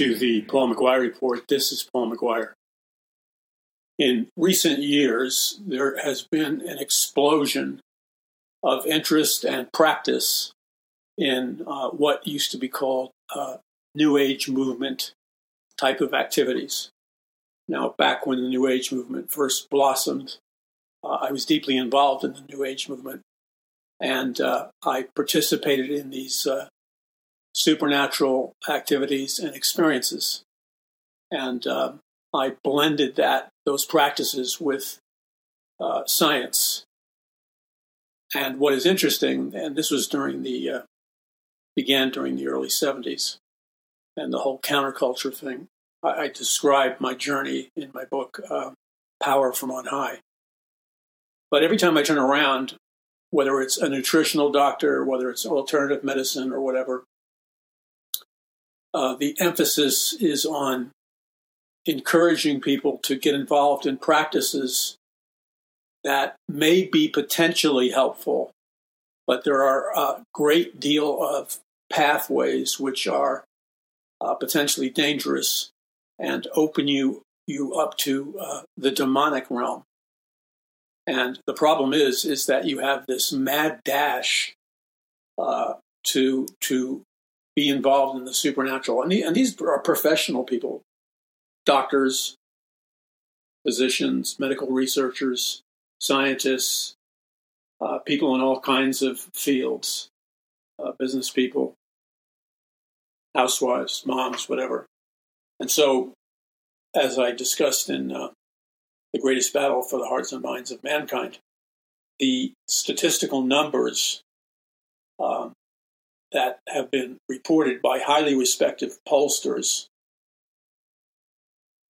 to the Paul McGuire Report. This is Paul McGuire. In recent years, there has been an explosion of interest and practice in uh, what used to be called uh, New Age movement type of activities. Now, back when the New Age movement first blossomed, uh, I was deeply involved in the New Age movement, and uh, I participated in these uh, supernatural activities and experiences. And uh, I blended that those practices with uh, science. And what is interesting, and this was during the uh, began during the early '70s, and the whole counterculture thing. I, I describe my journey in my book, uh, "Power from On High." But every time I turn around, whether it's a nutritional doctor, whether it's alternative medicine, or whatever, uh, the emphasis is on encouraging people to get involved in practices that may be potentially helpful, but there are a great deal of pathways which are uh, potentially dangerous and open you you up to uh, the demonic realm. And the problem is is that you have this mad dash uh, to to be involved in the supernatural. And, the, and these are professional people doctors, physicians, medical researchers, scientists, uh, people in all kinds of fields, uh, business people, housewives, moms, whatever. And so, as I discussed in uh, The Greatest Battle for the Hearts and Minds of Mankind, the statistical numbers um, that have been reported by highly respected pollsters.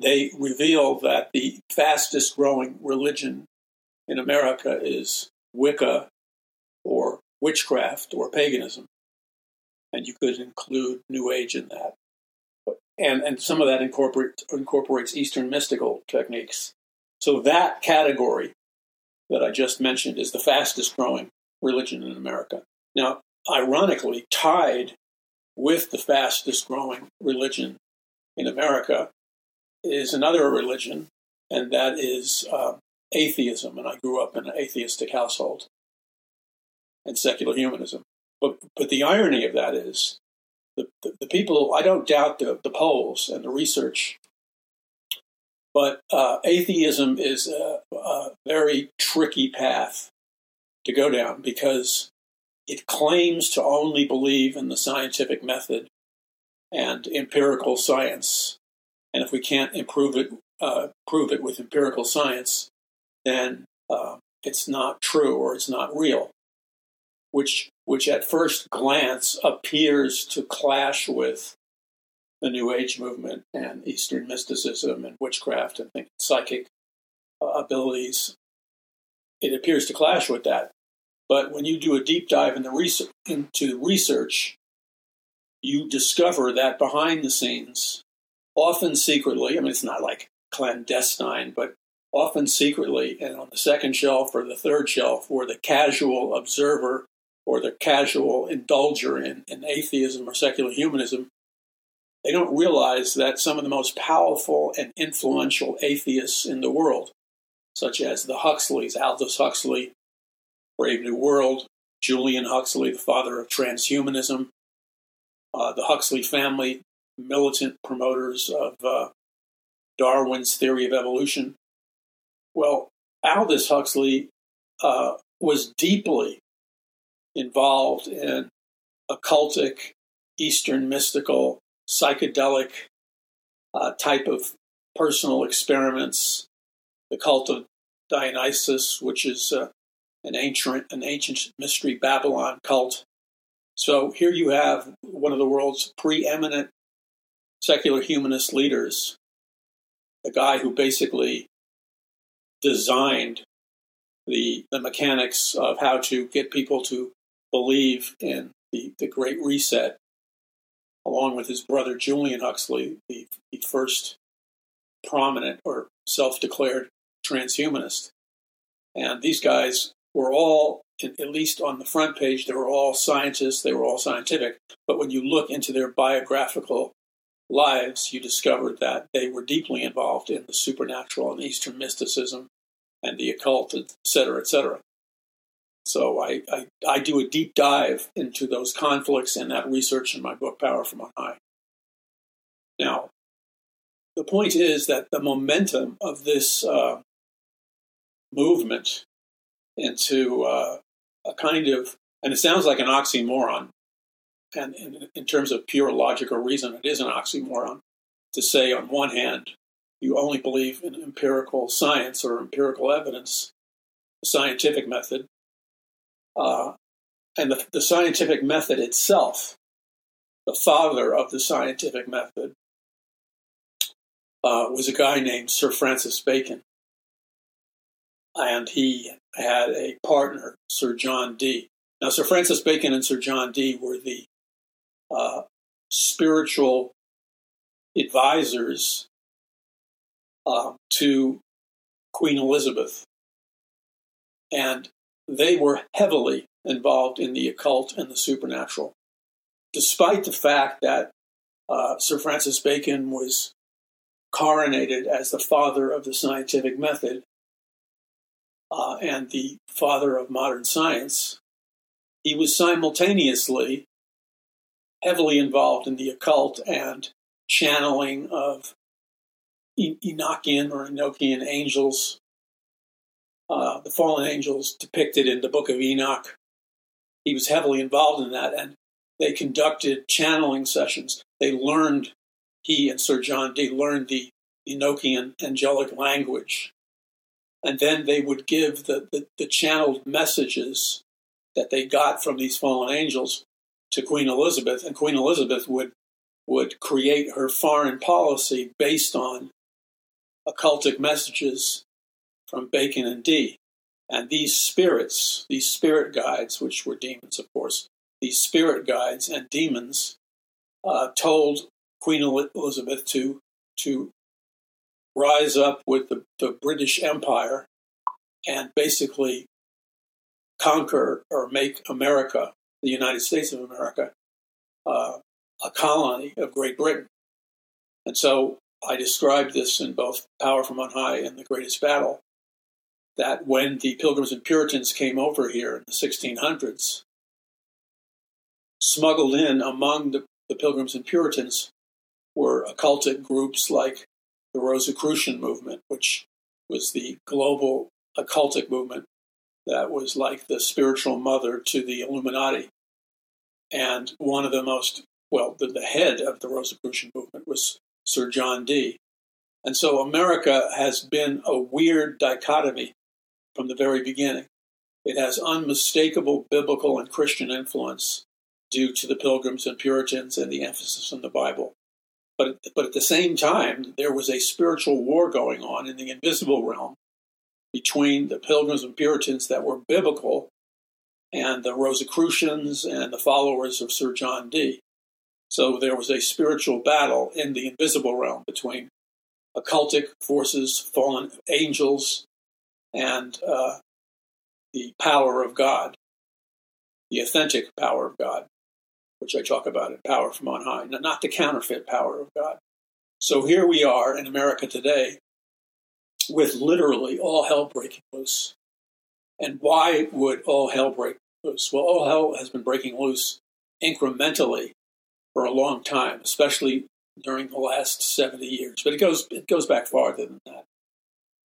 They reveal that the fastest growing religion in America is Wicca or witchcraft or paganism. And you could include New Age in that. And, and some of that incorporate, incorporates Eastern mystical techniques. So that category that I just mentioned is the fastest growing religion in America. Now, ironically tied with the fastest growing religion in America is another religion, and that is uh, atheism. And I grew up in an atheistic household and secular humanism. But, but the irony of that is the, the, the people, I don't doubt the, the polls and the research, but uh, atheism is a, a very tricky path to go down because it claims to only believe in the scientific method and empirical science. And if we can't improve it, uh, prove it with empirical science, then uh, it's not true or it's not real, which, which at first glance appears to clash with the New Age movement and Eastern mysticism and witchcraft and psychic uh, abilities. It appears to clash with that. But when you do a deep dive in research, into research, you discover that behind the scenes, often secretly, I mean, it's not like clandestine, but often secretly, and on the second shelf or the third shelf, where the casual observer or the casual indulger in, in atheism or secular humanism, they don't realize that some of the most powerful and influential atheists in the world, such as the Huxleys, Aldous Huxley, Brave New World, Julian Huxley, the father of transhumanism, uh, the Huxley family, militant promoters of uh, Darwin's theory of evolution. Well, Aldous Huxley uh, was deeply involved in occultic, Eastern mystical, psychedelic uh, type of personal experiments. The cult of Dionysus, which is uh, an ancient, an ancient mystery Babylon cult. So here you have one of the world's preeminent secular humanist leaders, a guy who basically designed the, the mechanics of how to get people to believe in the, the Great Reset, along with his brother Julian Huxley, the, the first prominent or self declared transhumanist. And these guys were all, at least on the front page, they were all scientists, they were all scientific. But when you look into their biographical lives, you discovered that they were deeply involved in the supernatural and Eastern mysticism and the occult, et cetera, et cetera. So I, I, I do a deep dive into those conflicts and that research in my book, Power from On High. Now, the point is that the momentum of this uh, movement into uh, a kind of, and it sounds like an oxymoron, and in, in terms of pure logic or reason, it is an oxymoron to say, on one hand, you only believe in empirical science or empirical evidence, the scientific method, uh, and the, the scientific method itself, the father of the scientific method, uh, was a guy named Sir Francis Bacon. And he had a partner, Sir John Dee. Now, Sir Francis Bacon and Sir John Dee were the uh, spiritual advisors uh, to Queen Elizabeth. And they were heavily involved in the occult and the supernatural, despite the fact that uh, Sir Francis Bacon was coronated as the father of the scientific method uh, and the father of modern science. He was simultaneously heavily involved in the occult and channeling of Enochian or Enochian angels, uh, the fallen angels depicted in the Book of Enoch. He was heavily involved in that, and they conducted channeling sessions. They learned, he and Sir John Dee learned the Enochian angelic language. And then they would give the, the, the channeled messages that they got from these fallen angels to Queen Elizabeth, and Queen Elizabeth would would create her foreign policy based on occultic messages from Bacon and Dee. And these spirits, these spirit guides, which were demons, of course, these spirit guides and demons uh, told Queen Elizabeth to to rise up with the, the British Empire and basically conquer or make America the United States of America, uh, a colony of Great Britain. And so I described this in both Power from On High and The Greatest Battle that when the Pilgrims and Puritans came over here in the 1600s, smuggled in among the, the Pilgrims and Puritans were occultic groups like the Rosicrucian movement, which was the global occultic movement that was like the spiritual mother to the Illuminati. And one of the most, well, the, the head of the Rosicrucian movement was Sir John Dee. And so America has been a weird dichotomy from the very beginning. It has unmistakable biblical and Christian influence due to the Pilgrims and Puritans and the emphasis on the Bible. But, but at the same time, there was a spiritual war going on in the invisible realm between the Pilgrims and Puritans that were biblical and the Rosicrucians and the followers of Sir John Dee. So there was a spiritual battle in the invisible realm between occultic forces, fallen angels, and uh, the power of God, the authentic power of God, which I talk about in Power from On High, not the counterfeit power of God. So here we are in America today with literally all hell breaking loose. And why would all hell break loose? Well, all hell has been breaking loose incrementally for a long time, especially during the last 70 years. But it goes, it goes back farther than that.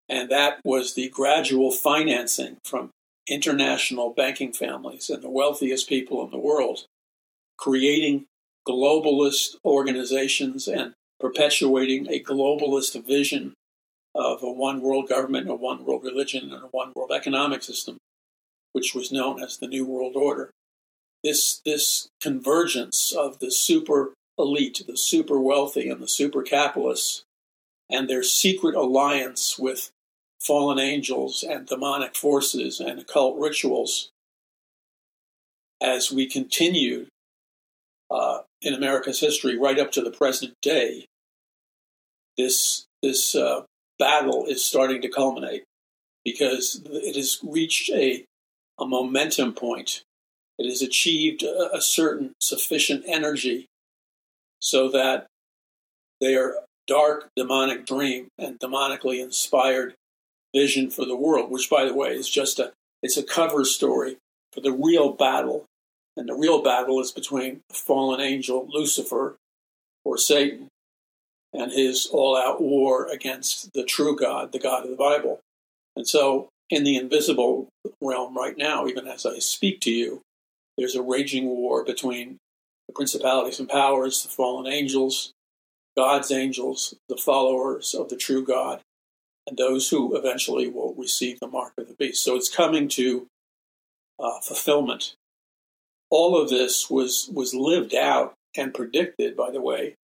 And that was the gradual financing from international banking families and the wealthiest people in the world, creating globalist organizations and perpetuating a globalist vision of a one world government, a one world religion, and a one world economic system, which was known as the New World Order. This, this convergence of the super elite, the super wealthy, and the super capitalists, and their secret alliance with fallen angels and demonic forces and occult rituals as we continued uh, in America's history right up to the present day. This this uh, battle is starting to culminate because it has reached a, a momentum point. It has achieved a, a certain sufficient energy so that their dark demonic dream and demonically inspired vision for the world, which by the way is just a it's a cover story for the real battle. And the real battle is between the fallen angel Lucifer or Satan and his all out war against the true God, the God of the Bible. And so in the invisible realm right now, even as I speak to you, there's a raging war between the principalities and powers, the fallen angels, God's angels, the followers of the true God, and those who eventually will receive the mark of the beast. So it's coming to uh, fulfillment. All of this was was lived out and predicted, by the way,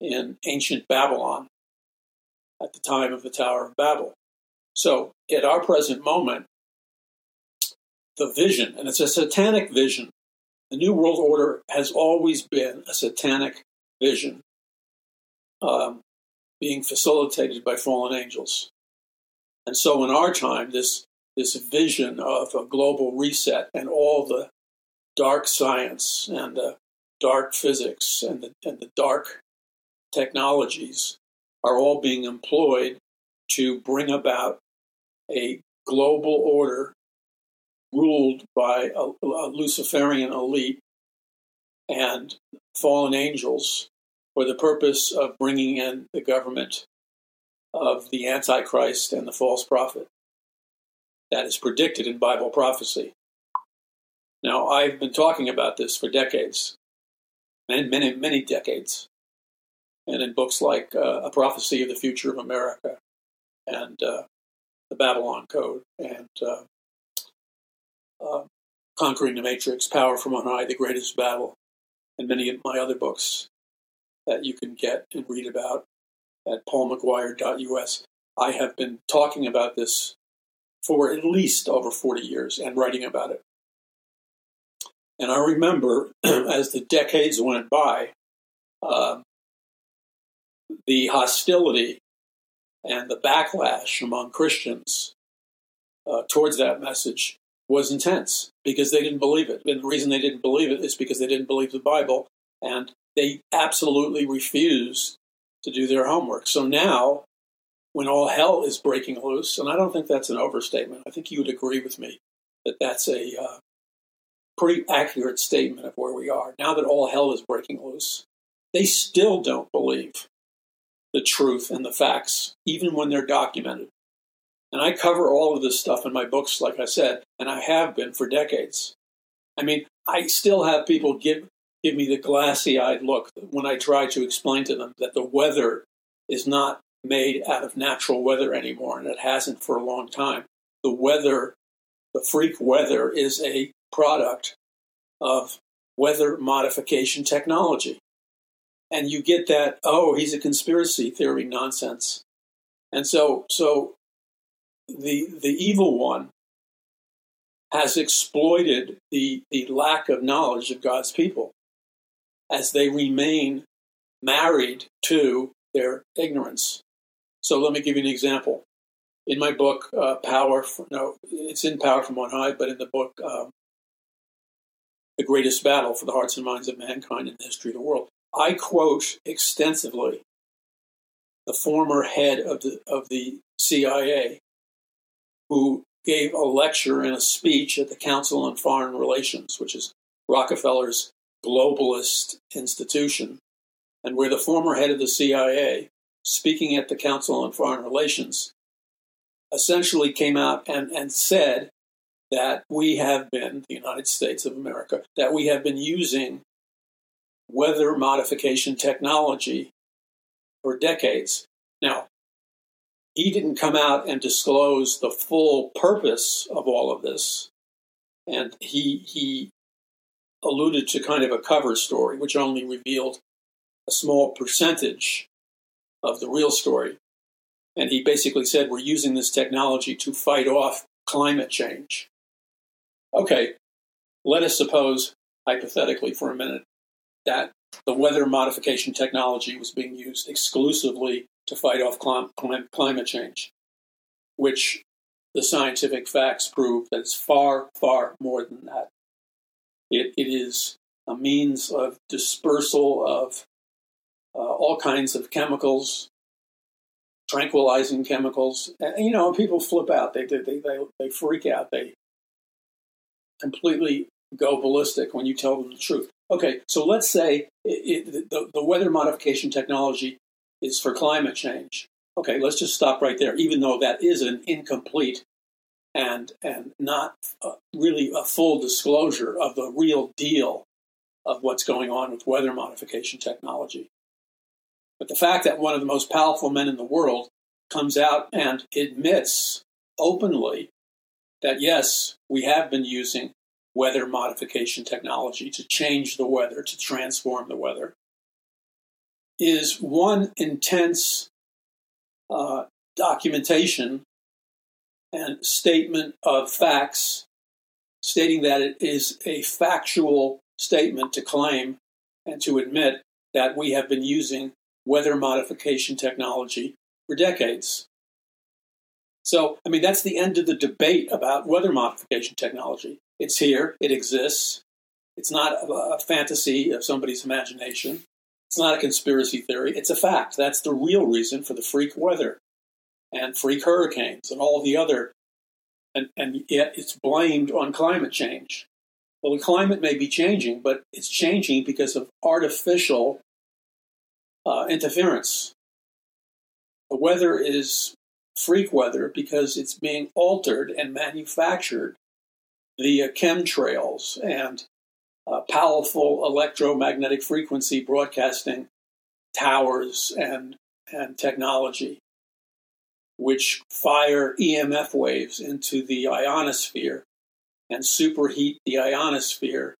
in ancient Babylon at the time of the Tower of Babel. So at our present moment, the vision, and it's a satanic vision. The New World Order has always been a satanic vision um, being facilitated by fallen angels. And so in our time, this, this vision of a global reset and all the dark science and the dark physics and the, and the dark technologies are all being employed to bring about a global order ruled by a, a Luciferian elite and fallen angels for the purpose of bringing in the government of the Antichrist and the false prophet. That is predicted in Bible prophecy. Now, I've been talking about this for decades, many, many, many decades, and in books like uh, A Prophecy of the Future of America and uh, The Babylon Code and uh, uh Conquering the Matrix, Power from On High, The Greatest Battle, and many of my other books that you can get and read about at paulmcguire.us. I have been talking about this for at least over 40 years and writing about it. And I remember as the decades went by, uh, the hostility and the backlash among Christians uh, towards that message was intense because they didn't believe it. And the reason they didn't believe it is because they didn't believe the Bible and they absolutely refused to do their homework. So now, when all hell is breaking loose, and I don't think that's an overstatement, I think you would agree with me that that's a uh, pretty accurate statement of where we are. Now that all hell is breaking loose, they still don't believe the truth and the facts, even when they're documented. And I cover all of this stuff in my books, like I said, and I have been for decades. I mean, I still have people give give me the glassy eyed look when I try to explain to them that the weather is not made out of natural weather anymore, and it hasn't for a long time. The weather, the freak weather, is a product of weather modification technology. And you get that, oh, he's a conspiracy theory nonsense. And so, so the, the evil one has exploited the, the lack of knowledge of God's people as they remain married to their ignorance. So let me give you an example. In my book, uh, Power, for, no, it's in Power from On High, but in the book, um, The Greatest Battle for the Hearts and Minds of Mankind in the History of the World, I quote extensively the former head of the, of the CIA, who gave a lecture and a speech at the Council on Foreign Relations, which is Rockefeller's globalist institution, and where the former head of the CIA, speaking at the Council on Foreign Relations, essentially came out and, and said that we have been, the United States of America, that we have been using weather modification technology for decades. Now, he didn't come out and disclose the full purpose of all of this. And he, he alluded to kind of a cover story, which only revealed a small percentage of the real story. And he basically said, We're using this technology to fight off climate change. Okay, let us suppose, hypothetically for a minute, that the weather modification technology was being used exclusively to fight off climate change, which the scientific facts prove that it's far, far more than that. It, it is a means of dispersal of uh, all kinds of chemicals, tranquilizing chemicals. And, you know, people flip out. They, they, they, they freak out. They completely go ballistic when you tell them the truth. Okay, so let's say it, it, the, the weather modification technology is for climate change. Okay, let's just stop right there, even though that is an incomplete and and not uh, really a full disclosure of the real deal of what's going on with weather modification technology. But the fact that one of the most powerful men in the world comes out and admits openly that yes, we have been using weather modification technology to change the weather, to transform the weather, is one intense uh, documentation and statement of facts, stating that it is a factual statement to claim and to admit that we have been using weather modification technology for decades. So, I mean, that's the end of the debate about weather modification technology. It's here, it exists. It's not a, fantasy of somebody's imagination. It's not a conspiracy theory. It's a fact. That's the real reason for the freak weather and freak hurricanes and all the other, and, and yet it's blamed on climate change. Well, the climate may be changing, but it's changing because of artificial uh, interference. The weather is freak weather because it's being altered and manufactured via chemtrails and uh, powerful electromagnetic frequency broadcasting towers and, and technology, which fire EMF waves into the ionosphere and superheat the ionosphere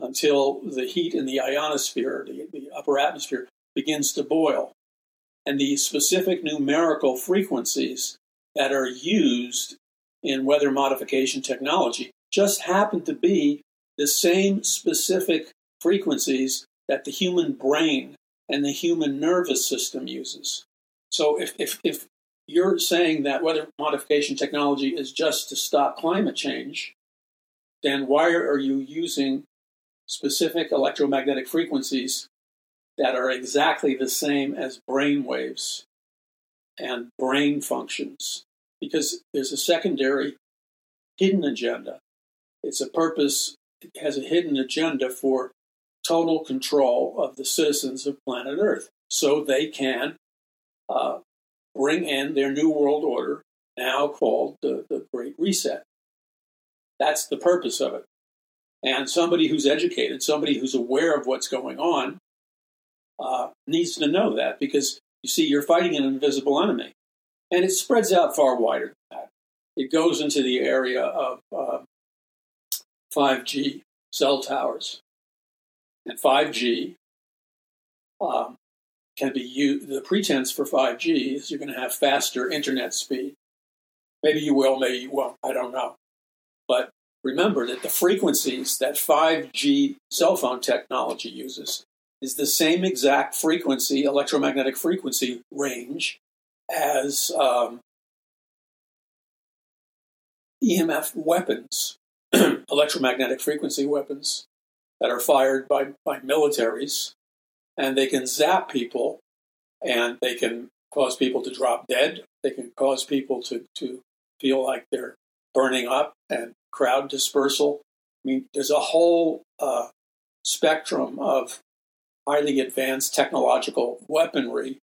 until the heat in the ionosphere, the, the upper atmosphere, begins to boil. And the specific numerical frequencies that are used in weather modification technology just happen to be the same specific frequencies that the human brain and the human nervous system uses. So if, if, if you're saying that weather modification technology is just to stop climate change, then why are you using specific electromagnetic frequencies that are exactly the same as brain waves and brain functions? Because there's a secondary hidden agenda. It's a purpose, it has a hidden agenda for total control of the citizens of planet Earth so they can uh, bring in their new world order, now called the, the Great Reset. That's the purpose of it. And somebody who's educated, somebody who's aware of what's going on, uh, needs to know that because you see, you're fighting an invisible enemy. And it spreads out far wider than that. It goes into the area of uh, 5G cell towers. And 5G um, can be used, the pretense for 5G is you're going to have faster internet speed. Maybe you will, maybe you won't, I don't know. But remember that the frequencies that 5G cell phone technology uses is the same exact frequency, electromagnetic frequency range as um, EMF weapons, electromagnetic frequency weapons that are fired by, by militaries, and they can zap people and they can cause people to drop dead. They can cause people to, to feel like they're burning up and crowd dispersal. I mean, there's a whole uh, spectrum of highly advanced technological weaponry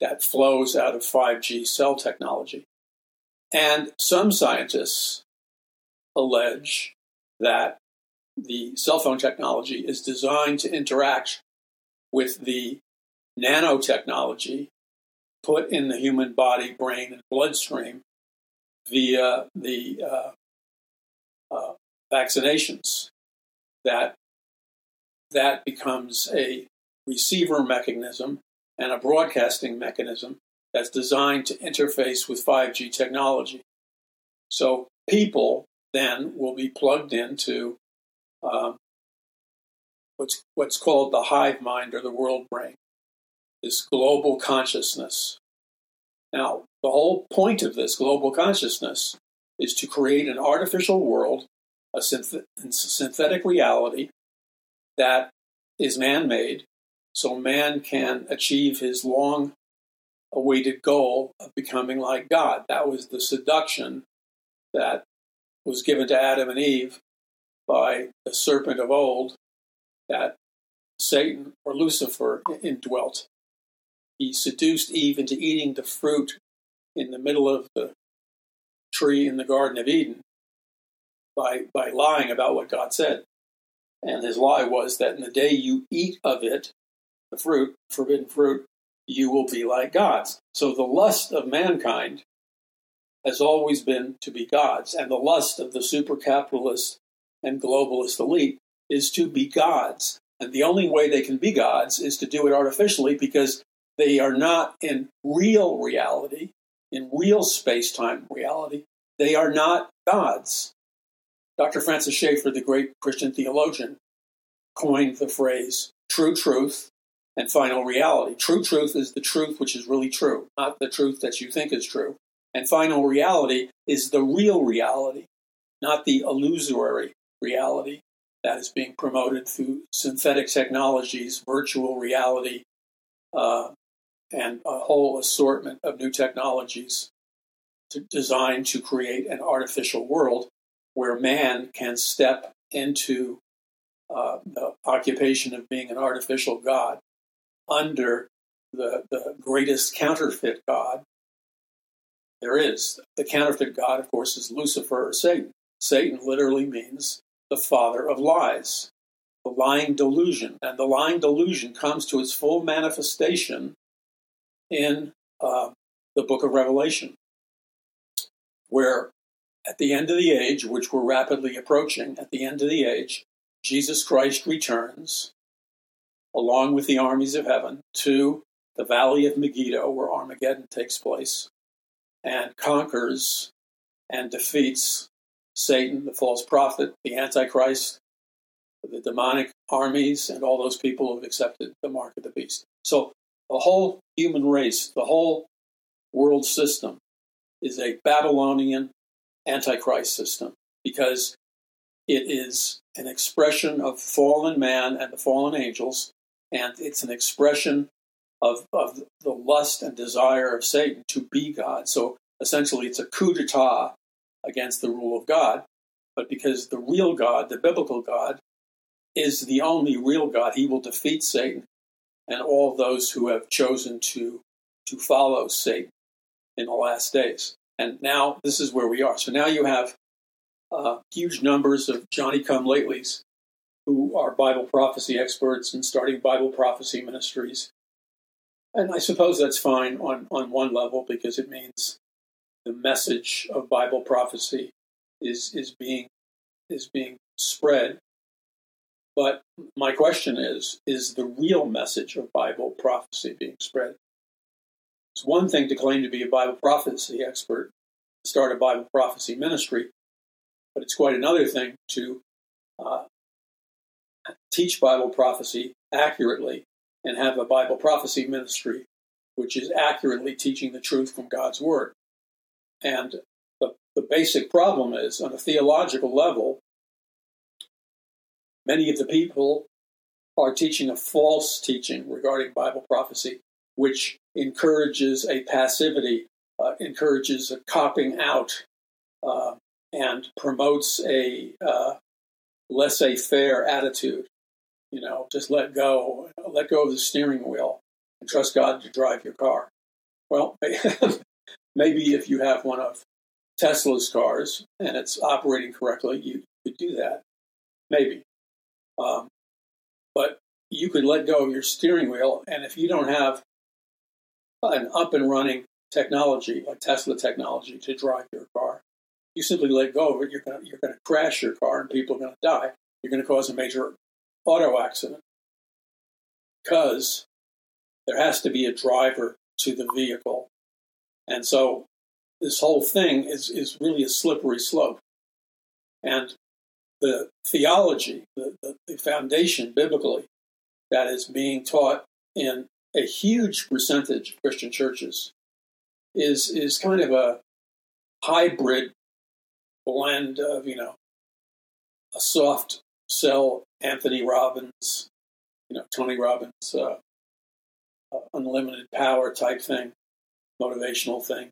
that flows out of 5G cell technology. And some scientists allege that the cell phone technology is designed to interact with the nanotechnology put in the human body, brain, and bloodstream via the uh, uh, vaccinations. That that becomes a receiver mechanism and a broadcasting mechanism that's designed to interface with 5G technology. So people then will be plugged into um, what's what's called the hive mind or the world brain, this global consciousness. Now, the whole point of this global consciousness is to create an artificial world, a synth- synthetic reality that is man-made, so man can achieve his long awaited goal of becoming like God. That was the seduction that was given to Adam and Eve by the serpent of old that Satan or Lucifer indwelt. He seduced Eve into eating the fruit in the middle of the tree in the Garden of Eden by, by lying about what God said. And his lie was that in the day you eat of it, the fruit, forbidden fruit, you will be like gods. So the lust of mankind has always been to be gods, and the lust of the super capitalist and globalist elite is to be gods. And the only way they can be gods is to do it artificially because they are not in real reality, in real space time reality. They are not gods. Dr. Francis Schaeffer, the great Christian theologian, coined the phrase true truth and final reality. True truth is the truth which is really true, not the truth that you think is true. And final reality is the real reality, not the illusory reality that is being promoted through synthetic technologies, virtual reality, uh, and a whole assortment of new technologies to, designed to create an artificial world where man can step into uh, the occupation of being an artificial god under the, the greatest counterfeit god there is. The counterfeit god, of course, is Lucifer or Satan. Satan literally means the father of lies, the lying delusion. And the lying delusion comes to its full manifestation in uh, the book of Revelation, where at the end of the age, which we're rapidly approaching, at the end of the age, Jesus Christ returns along with the armies of heaven to the valley of Megiddo, where Armageddon takes place, and conquers and defeats Satan, the false prophet, the Antichrist, the demonic armies, and all those people who have accepted the mark of the beast. So the whole human race, the whole world system is a Babylonian Antichrist system because it is an expression of fallen man and the fallen angels, and it's an expression of, of the lust and desire of Satan to be God. So essentially, it's a coup d'etat against the rule of God. But because the real God, the biblical God, is the only real God, he will defeat Satan and all those who have chosen to, to follow Satan in the last days. And now this is where we are. So now you have uh, huge numbers of Johnny come latelys who are Bible prophecy experts and starting Bible prophecy ministries. And I suppose that's fine on, on one level because it means the message of Bible prophecy is is being is being spread. But my question is, is the real message of Bible prophecy being spread? It's one thing to claim to be a Bible prophecy expert, start a Bible prophecy ministry, but it's quite another thing to uh, teach Bible prophecy accurately and have a Bible prophecy ministry which is accurately teaching the truth from God's Word. And the, the basic problem is, on a theological level, many of the people are teaching a false teaching regarding Bible prophecy, which encourages a passivity, uh, encourages a copping out, uh, and promotes a uh, laissez faire attitude. You know, just let go, let go of the steering wheel and trust God to drive your car. Well, maybe if you have one of Tesla's cars and it's operating correctly, you could do that. Maybe. Um, but you could let go of your steering wheel, and if you don't have an up and running technology like Tesla technology to drive your car, you simply let go of it. You're going to crash your car, and people are going to die. You're going to cause a major auto accident because there has to be a driver to the vehicle and so this whole thing is, is really a slippery slope. And the theology, the, the, the foundation biblically that is being taught in a huge percentage of Christian churches is is kind of a hybrid blend of, you know, a soft sell Anthony Robbins you know, Tony Robbins' uh, uh, unlimited power type thing, motivational thing,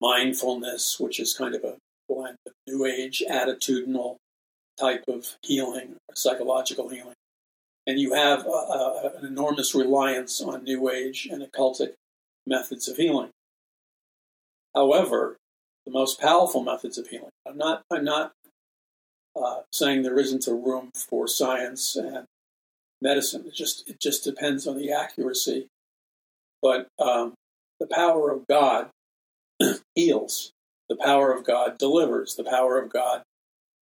mindfulness, which is kind of a blend of New Age attitudinal type of healing, psychological healing. And you have uh, uh, an enormous reliance on New Age and occultic methods of healing. However, the most powerful methods of healing. I'm not. I'm not uh, saying there isn't a room for science and medicine. It just it just depends on the accuracy. But um, the power of God heals. The power of God delivers. The power of God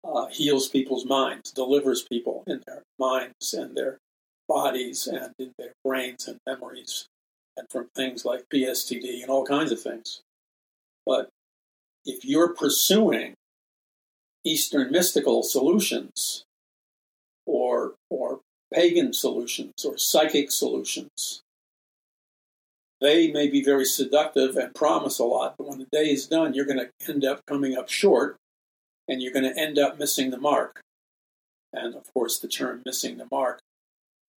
uh, heals people's minds, delivers people in their minds and their bodies and in their brains and memories, and from things like PSTD and all kinds of things. But if you're pursuing Eastern mystical solutions or, or pagan solutions or psychic solutions, they may be very seductive and promise a lot, but when the day is done, you're going to end up coming up short and you're going to end up missing the mark. And of course, the term missing the mark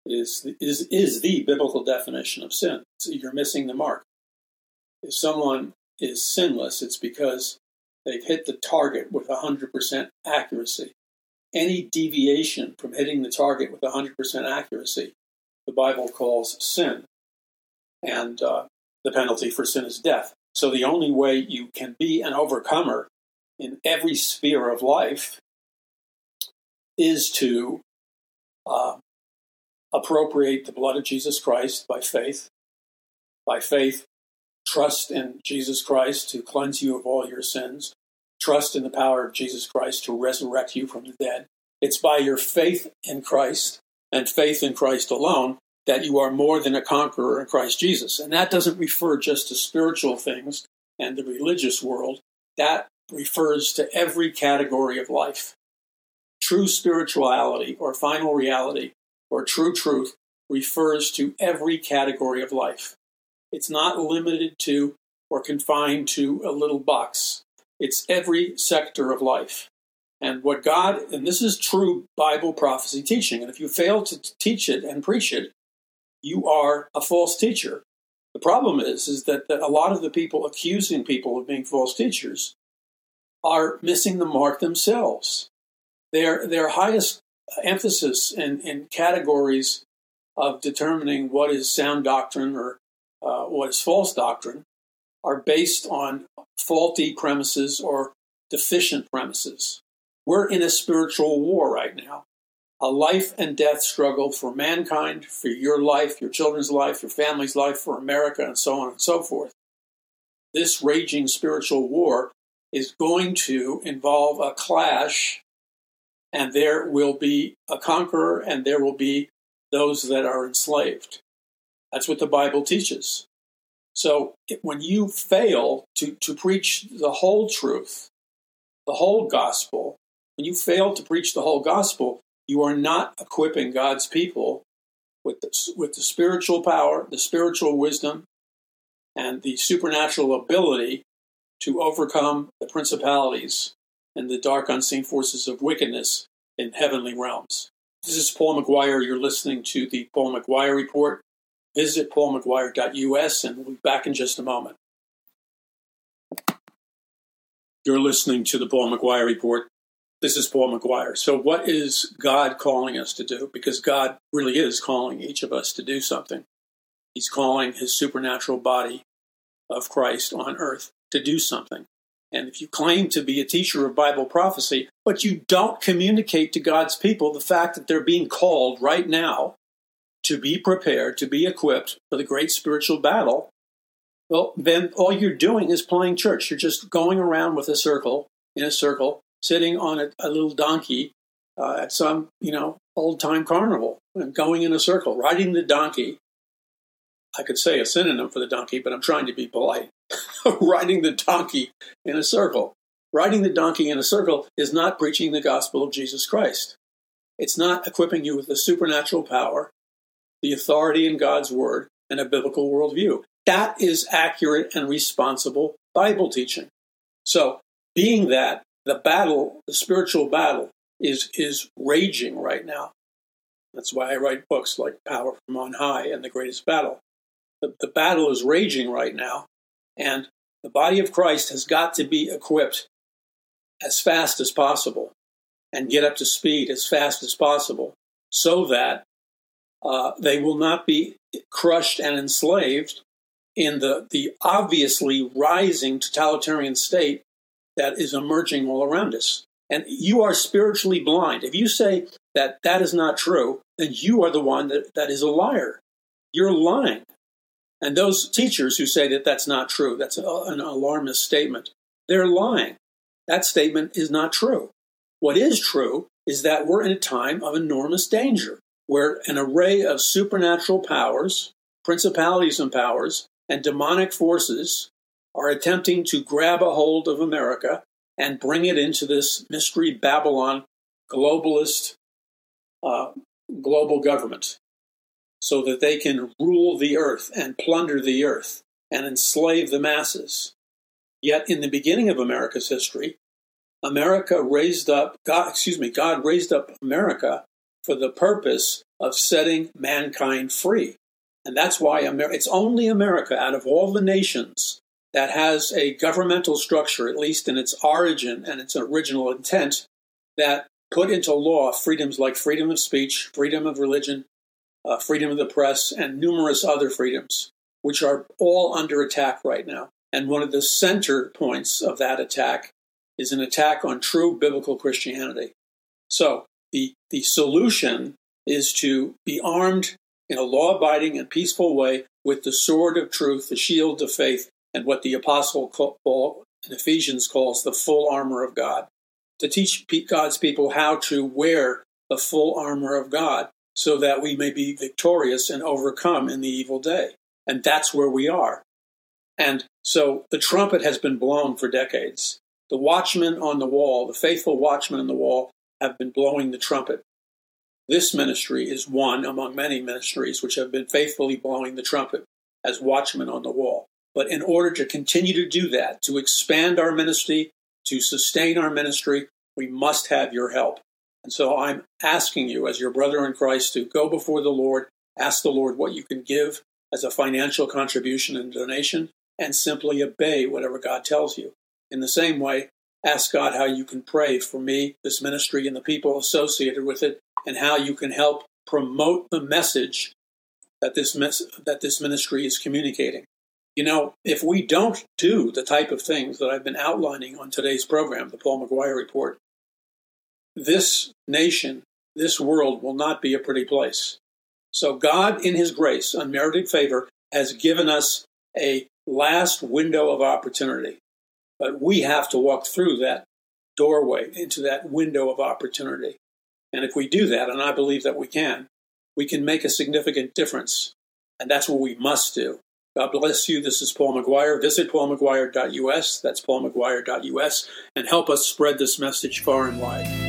is, is, is the biblical definition of sin. So you're missing the mark. If someone is sinless, it's because they've hit the target with 100% accuracy. Any deviation from hitting the target with 100% accuracy, the Bible calls sin. And uh, the penalty for sin is death. So the only way you can be an overcomer in every sphere of life is to uh, appropriate the blood of Jesus Christ by faith. By faith, trust in Jesus Christ to cleanse you of all your sins. Trust in the power of Jesus Christ to resurrect you from the dead. It's by your faith in Christ and faith in Christ alone that you are more than a conqueror in Christ Jesus. And that doesn't refer just to spiritual things and the religious world. That refers to every category of life. True spirituality or final reality or true truth refers to every category of life. It's not limited to or confined to a little box. It's every sector of life. And what God, and this is true Bible prophecy teaching, and if you fail to teach it and preach it, you are a false teacher. The problem is, is that, that a lot of the people accusing people of being false teachers are missing the mark themselves. Their, their highest emphasis in, in categories of determining what is sound doctrine or uh, what is false doctrine are based on faulty premises or deficient premises. We're in a spiritual war right now, a life and death struggle for mankind, for your life, your children's life, your family's life, for America, and so on and so forth. This raging spiritual war is going to involve a clash, and there will be a conqueror, and there will be those that are enslaved. That's what the Bible teaches. So when you fail to, to preach the whole truth, the whole gospel, when you fail to preach the whole gospel, you are not equipping God's people with the, with the spiritual power, the spiritual wisdom, and the supernatural ability to overcome the principalities and the dark unseen forces of wickedness in heavenly realms. This is Paul McGuire. You're listening to the Paul McGuire Report. Visit paulmcguire.us and we'll be back in just a moment. You're listening to the Paul McGuire Report. This is Paul McGuire. So, what is God calling us to do? Because God really is calling each of us to do something. He's calling his supernatural body of Christ on earth to do something. And if you claim to be a teacher of Bible prophecy, but you don't communicate to God's people the fact that they're being called right now to be prepared, to be equipped for the great spiritual battle, well, then all you're doing is playing church. You're just going around with a circle, in a circle, sitting on a, a little donkey uh, at some, you know, old time carnival and going in a circle, riding the donkey. I could say a synonym for the donkey, but I'm trying to be polite. riding the donkey in a circle. Riding the donkey in a circle is not preaching the gospel of Jesus Christ. It's not equipping you with the supernatural power, the authority in God's word, and a biblical worldview. That is accurate and responsible Bible teaching. So, being that the battle, the spiritual battle, is, is raging right now, That's why I write books like Power from On High and The Greatest Battle. The, the battle is raging right now, and the body of Christ has got to be equipped as fast as possible and get up to speed as fast as possible so that uh, they will not be crushed and enslaved in the, the obviously rising totalitarian state that is emerging all around us. And you are spiritually blind. If you say that that is not true, then you are the one that, that is a liar. You're lying. And those teachers who say that that's not true, that's an alarmist statement, they're lying. That statement is not true. What is true is that we're in a time of enormous danger where an array of supernatural powers, principalities and powers, and demonic forces are attempting to grab a hold of America and bring it into this mystery Babylon globalist uh, global government so that they can rule the earth and plunder the earth and enslave the masses. Yet in the beginning of America's history, America raised up God, excuse me, God raised up America for the purpose of setting mankind free. And that's why Amer- it's only America out of all the nations that has a governmental structure, at least in its origin and its original intent, that put into law freedoms like freedom of speech, freedom of religion, uh, freedom of the press, and numerous other freedoms, which are all under attack right now. And one of the center points of that attack is an attack on true biblical Christianity. So the, the solution is to be armed in a law abiding and peaceful way with the sword of truth, the shield of faith, and what the Apostle Paul in Ephesians calls the full armor of God. To teach God's people how to wear the full armor of God so that we may be victorious and overcome in the evil day. And that's where we are. And so the trumpet has been blown for decades. The watchmen on the wall, the faithful watchmen on the wall, have been blowing the trumpet. This ministry is one among many ministries which have been faithfully blowing the trumpet as watchmen on the wall. But in order to continue to do that, to expand our ministry, to sustain our ministry, we must have your help. And so I'm asking you, as your brother in Christ, to go before the Lord, ask the Lord what you can give as a financial contribution and donation, and simply obey whatever God tells you. In the same way, ask God how you can pray for me, this ministry, and the people associated with it, and how you can help promote the message that this mes- that this ministry is communicating. You know, if we don't do the type of things that I've been outlining on today's program, the Paul McGuire Report, this nation, this world will not be a pretty place. So God, in His grace, unmerited favor, has given us a last window of opportunity. But we have to walk through that doorway into that window of opportunity. And if we do that, and I believe that we can, we can make a significant difference. And that's what we must do. God bless you. This is Paul McGuire. Visit paulmcguire.us. That's paulmcguire.us and help us spread this message far and wide.